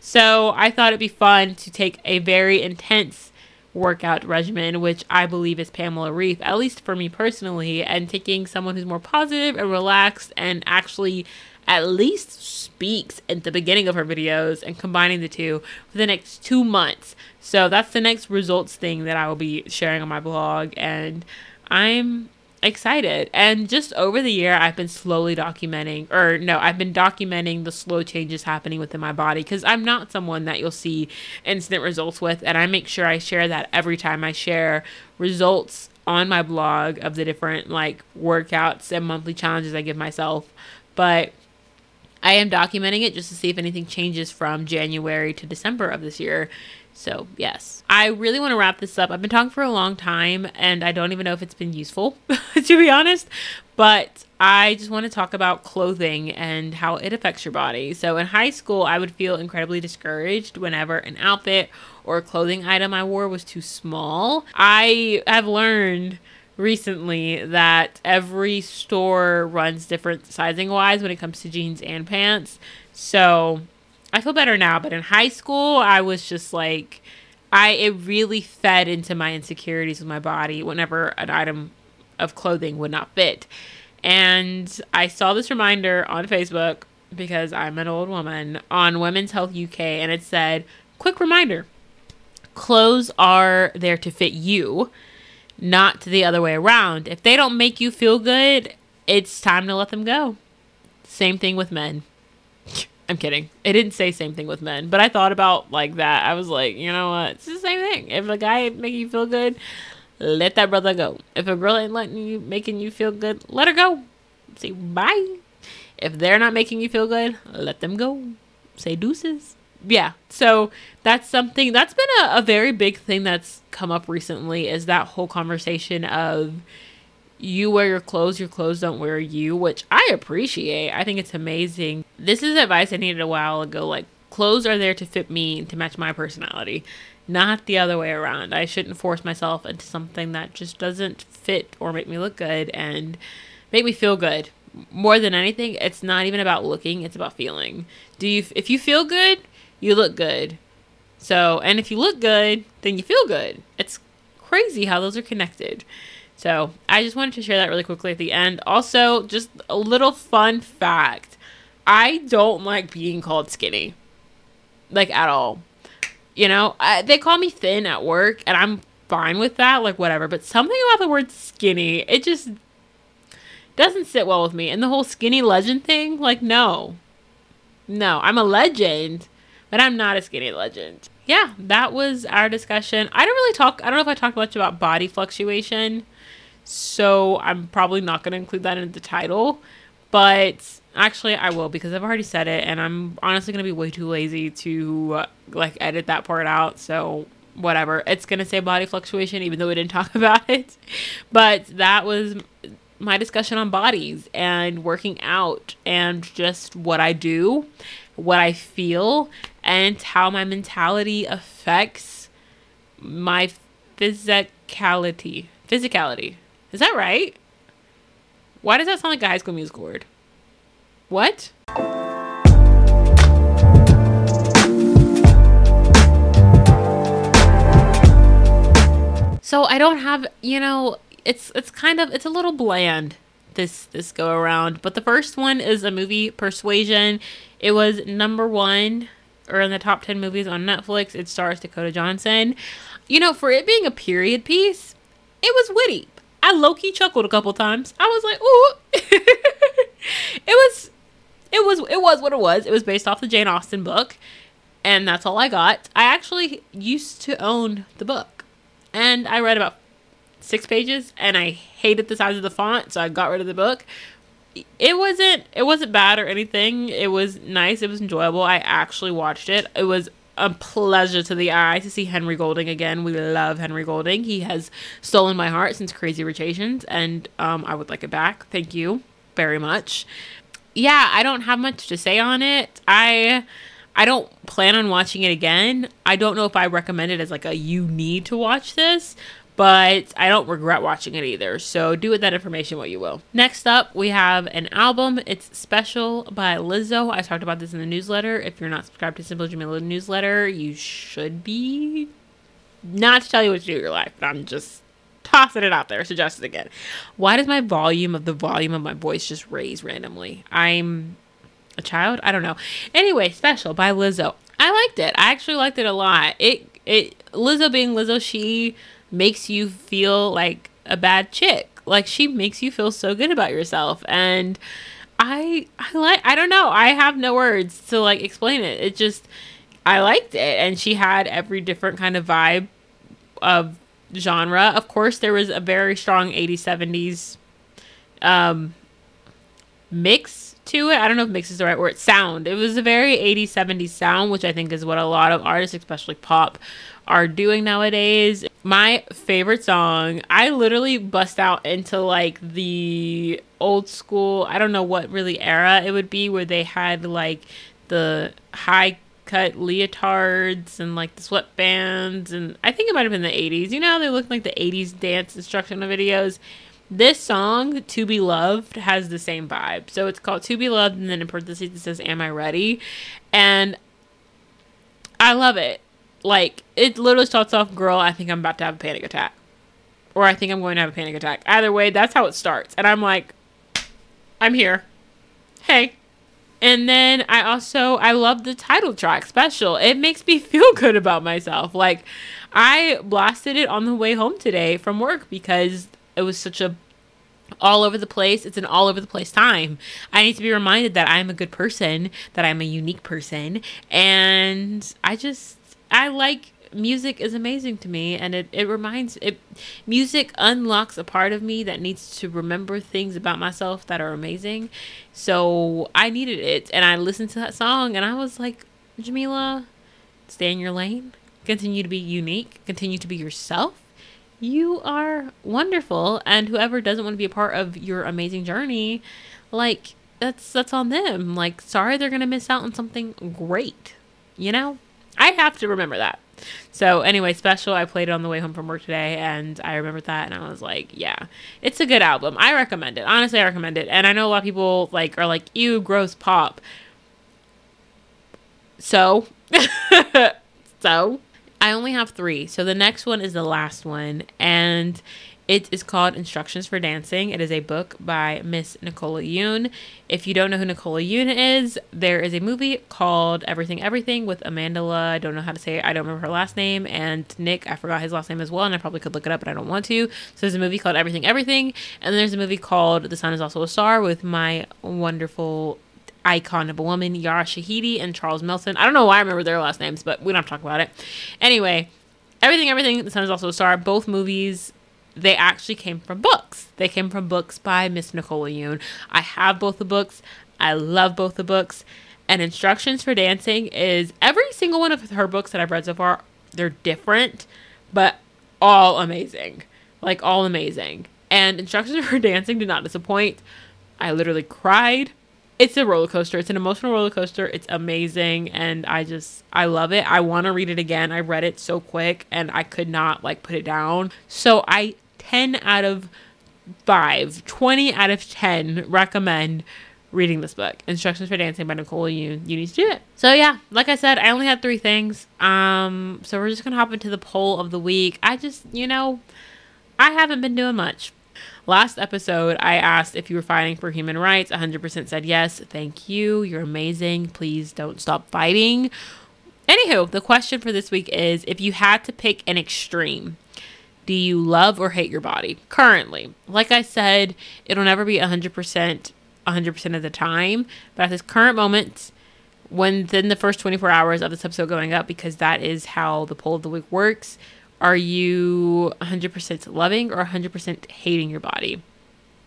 Speaker 1: So, I thought it'd be fun to take a very intense workout regimen, which I believe is Pamela Reif, at least for me personally, and taking someone who's more positive and relaxed and actually at least speaks at the beginning of her videos and combining the two for the next two months. So that's the next results thing that I will be sharing on my blog. And I'm excited. And just over the year, I've been slowly documenting, or no, I've been documenting the slow changes happening within my body because I'm not someone that you'll see instant results with. And I make sure I share that every time I share results on my blog of the different like workouts and monthly challenges I give myself. But I am documenting it just to see if anything changes from January to December of this year. So, yes. I really want to wrap this up. I've been talking for a long time and I don't even know if it's been useful, to be honest. But I just want to talk about clothing and how it affects your body. So, in high school, I would feel incredibly discouraged whenever an outfit or clothing item I wore was too small. I have learned recently that every store runs different sizing wise when it comes to jeans and pants. So, I feel better now, but in high school, I was just like, I it really fed into my insecurities with my body whenever an item of clothing would not fit. And I saw this reminder on Facebook because I'm an old woman on Women's Health UK, and it said, "Quick reminder: clothes are there to fit you, not the other way around. If they don't make you feel good, it's time to let them go." Same thing with men. I'm kidding. It didn't say same thing with men, but I thought about like that. I was like, you know what? It's the same thing. If a guy make you feel good, let that brother go. If a girl ain't letting you making you feel good, let her go. Say bye. If they're not making you feel good, let them go. Say deuces. Yeah. So that's something that's been a, a very big thing that's come up recently is that whole conversation of you wear your clothes, your clothes don't wear you, which I appreciate. I think it's amazing. This is advice I needed a while ago. Like, clothes are there to fit me, to match my personality, not the other way around. I shouldn't force myself into something that just doesn't fit or make me look good and make me feel good. More than anything, it's not even about looking, it's about feeling. Do you if you feel good, you look good. So, and if you look good, then you feel good. It's crazy how those are connected. So I just wanted to share that really quickly at the end. Also, just a little fun fact I don't like being called skinny, like at all. You know, I, they call me thin at work, and I'm fine with that, like whatever. But something about the word skinny, it just doesn't sit well with me. And the whole skinny legend thing, like, no. No, I'm a legend, but I'm not a skinny legend. Yeah, that was our discussion. I don't really talk, I don't know if I talked much about body fluctuation so I'm probably not going to include that in the title. But actually, I will because I've already said it, and I'm honestly going to be way too lazy to uh, like edit that part out. So whatever, it's going to say body fluctuation, even though we didn't talk about it. But that was my discussion on bodies and working out and just what I do, what I feel, and how my mentality affects my physicality. Physicality. Is that right? Why does that sound like a high school musical word? What? So I don't have, you know, it's it's kind of it's a little bland this this go around. But the first one is a movie Persuasion. It was number 1 or in the top 10 movies on Netflix. It stars Dakota Johnson. You know, for it being a period piece, it was witty. I low key chuckled a couple times. I was like, ooh. it was it was it was what it was. It was based off the Jane Austen book, and that's all I got. I actually used to own the book, and I read about six pages, and I hated the size of the font, so I got rid of the book. It wasn't it wasn't bad or anything. It was nice. It was enjoyable. I actually watched it. It was a pleasure to the eye to see Henry Golding again. We love Henry Golding. He has stolen my heart since Crazy Rich Asians, and um, I would like it back. Thank you very much. Yeah, I don't have much to say on it. I I don't plan on watching it again. I don't know if I recommend it as like a you need to watch this, but I don't regret watching it either. So do with that information what you will. Next up, we have an album. It's Special by Lizzo. I talked about this in the newsletter. If you're not subscribed to Simply Jamilah newsletter, you should be. Not to tell you what to do with your life, but I'm just tossing it out there. Suggest it again. Why does my volume of the volume of my voice just raise randomly? I'm a child. I don't know. Anyway, Special by Lizzo. I liked it. I actually liked it a lot. It it Lizzo being Lizzo, she makes you feel like a bad chick. Like she makes you feel so good about yourself and I I like I don't know. I have no words to like explain it. It just I liked it and she had every different kind of vibe of genre. Of course, there was a very strong 80s 70s um mix to it. I don't know if mix is the right word. Sound. It was a very 80s, 70s sound, which I think is what a lot of artists, especially pop, are doing nowadays. My favorite song, I literally bust out into like the old school, I don't know what really era it would be where they had like the high cut leotards and like the sweatbands and I think it might have been the 80s. You know how they look like the 80s dance instructional videos? This song, To Be Loved, has the same vibe. So it's called To Be Loved, and then in parentheses it says, Am I Ready? And I love it. Like, it literally starts off, Girl, I think I'm about to have a panic attack. Or I think I'm going to have a panic attack. Either way, that's how it starts. And I'm like, I'm here. Hey. And then I also I love the title track special. It makes me feel good about myself. Like I blasted it on the way home today from work because it was such a all over the place. It's an all over the place time. I need to be reminded that I'm a good person, that I'm a unique person, and I just I like music is amazing to me and it, it reminds it music unlocks a part of me that needs to remember things about myself that are amazing. So I needed it and I listened to that song and I was like, Jamilah, stay in your lane, continue to be unique, continue to be yourself. You are wonderful and whoever doesn't want to be a part of your amazing journey like that's that's on them. Like sorry they're gonna miss out on something great you know i have to remember that so anyway special i played it on the way home from work today and i remembered that and i was like yeah it's a good album i recommend it honestly i recommend it and i know a lot of people like are like ew gross pop so so I only have three. So the next one is the last one. And it is called Instructions for Dancing. It is a book by Miss Nicola Yoon. If you don't know who Nicola Yoon is, there is a movie called Everything Everything with Amanda. I don't know how to say it. I don't remember her last name. And Nick, I forgot his last name as well. And I probably could look it up, but I don't want to. So there's a movie called Everything Everything. And then there's a movie called The Sun is Also a Star with my wonderful icon of a woman, Yara Shahidi and Charles Melton. I don't know why I remember their last names, but we don't have to talk about it. Anyway, everything, everything. The Sun is also a star. Both movies, they actually came from books. They came from books by Miss Nicola Yoon. I have both the books. I love both the books. And Instructions for Dancing is every single one of her books that I've read so far. They're different, but all amazing. Like all amazing. And Instructions for Dancing did not disappoint. I literally cried it's a roller coaster. It's an emotional roller coaster. It's amazing and I just I love it. I want to read it again. I read it so quick and I could not like put it down. So I 10 out of 5, 20 out of 10 recommend reading this book. Instructions for Dancing by Nicola Yoon you need to do it. So yeah, like I said, I only had 3 things. Um so we're just to hop into the poll of the week. I just, you know, I haven't been doing much. Last episode, I asked if you were fighting for human rights. 100% said yes. Thank you. You're amazing. Please don't stop fighting. Anywho, the question for this week is if you had to pick an extreme, do you love or hate your body currently? Like I said, it'll never be 100% 100% of the time, but at this current moment, within the first 24 hours of this episode going up, because that is how the poll of the week works, are you 100% loving or 100% hating your body?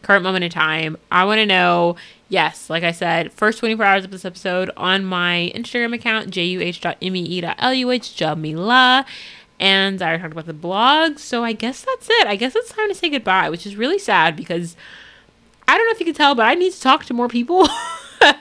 Speaker 1: Current moment in time. I want to know, yes, like I said, first 24 hours of this episode on my Instagram account, juh.mee.luh, Jamilah. And I talked about the blog. So I guess that's it. I guess it's time to say goodbye, which is really sad because I don't know if you can tell, but I need to talk to more people.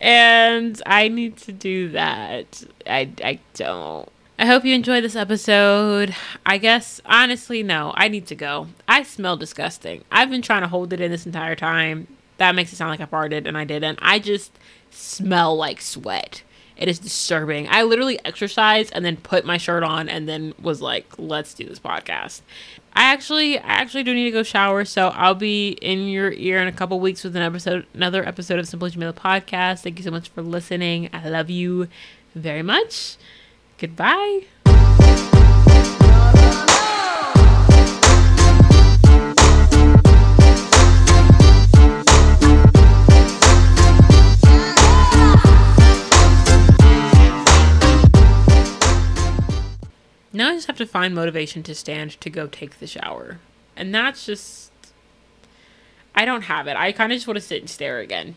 Speaker 1: and I need to do that. I, I don't. I hope you enjoyed this episode. I guess, honestly, no, I need to go. I smell disgusting. I've been trying to hold it in this entire time. That makes it sound like I farted and I didn't. I just smell like sweat. It is disturbing. I literally exercised and then put my shirt on and then was like, let's do this podcast. I actually I actually do need to go shower, so I'll be in your ear in a couple weeks with an episode another episode of Simply Jamilah podcast. Thank you so much for listening. I love you very much. Goodbye. Now I just have to find motivation to stand to go take the shower. And that's just I don't have it. I kind of just want to sit and stare again.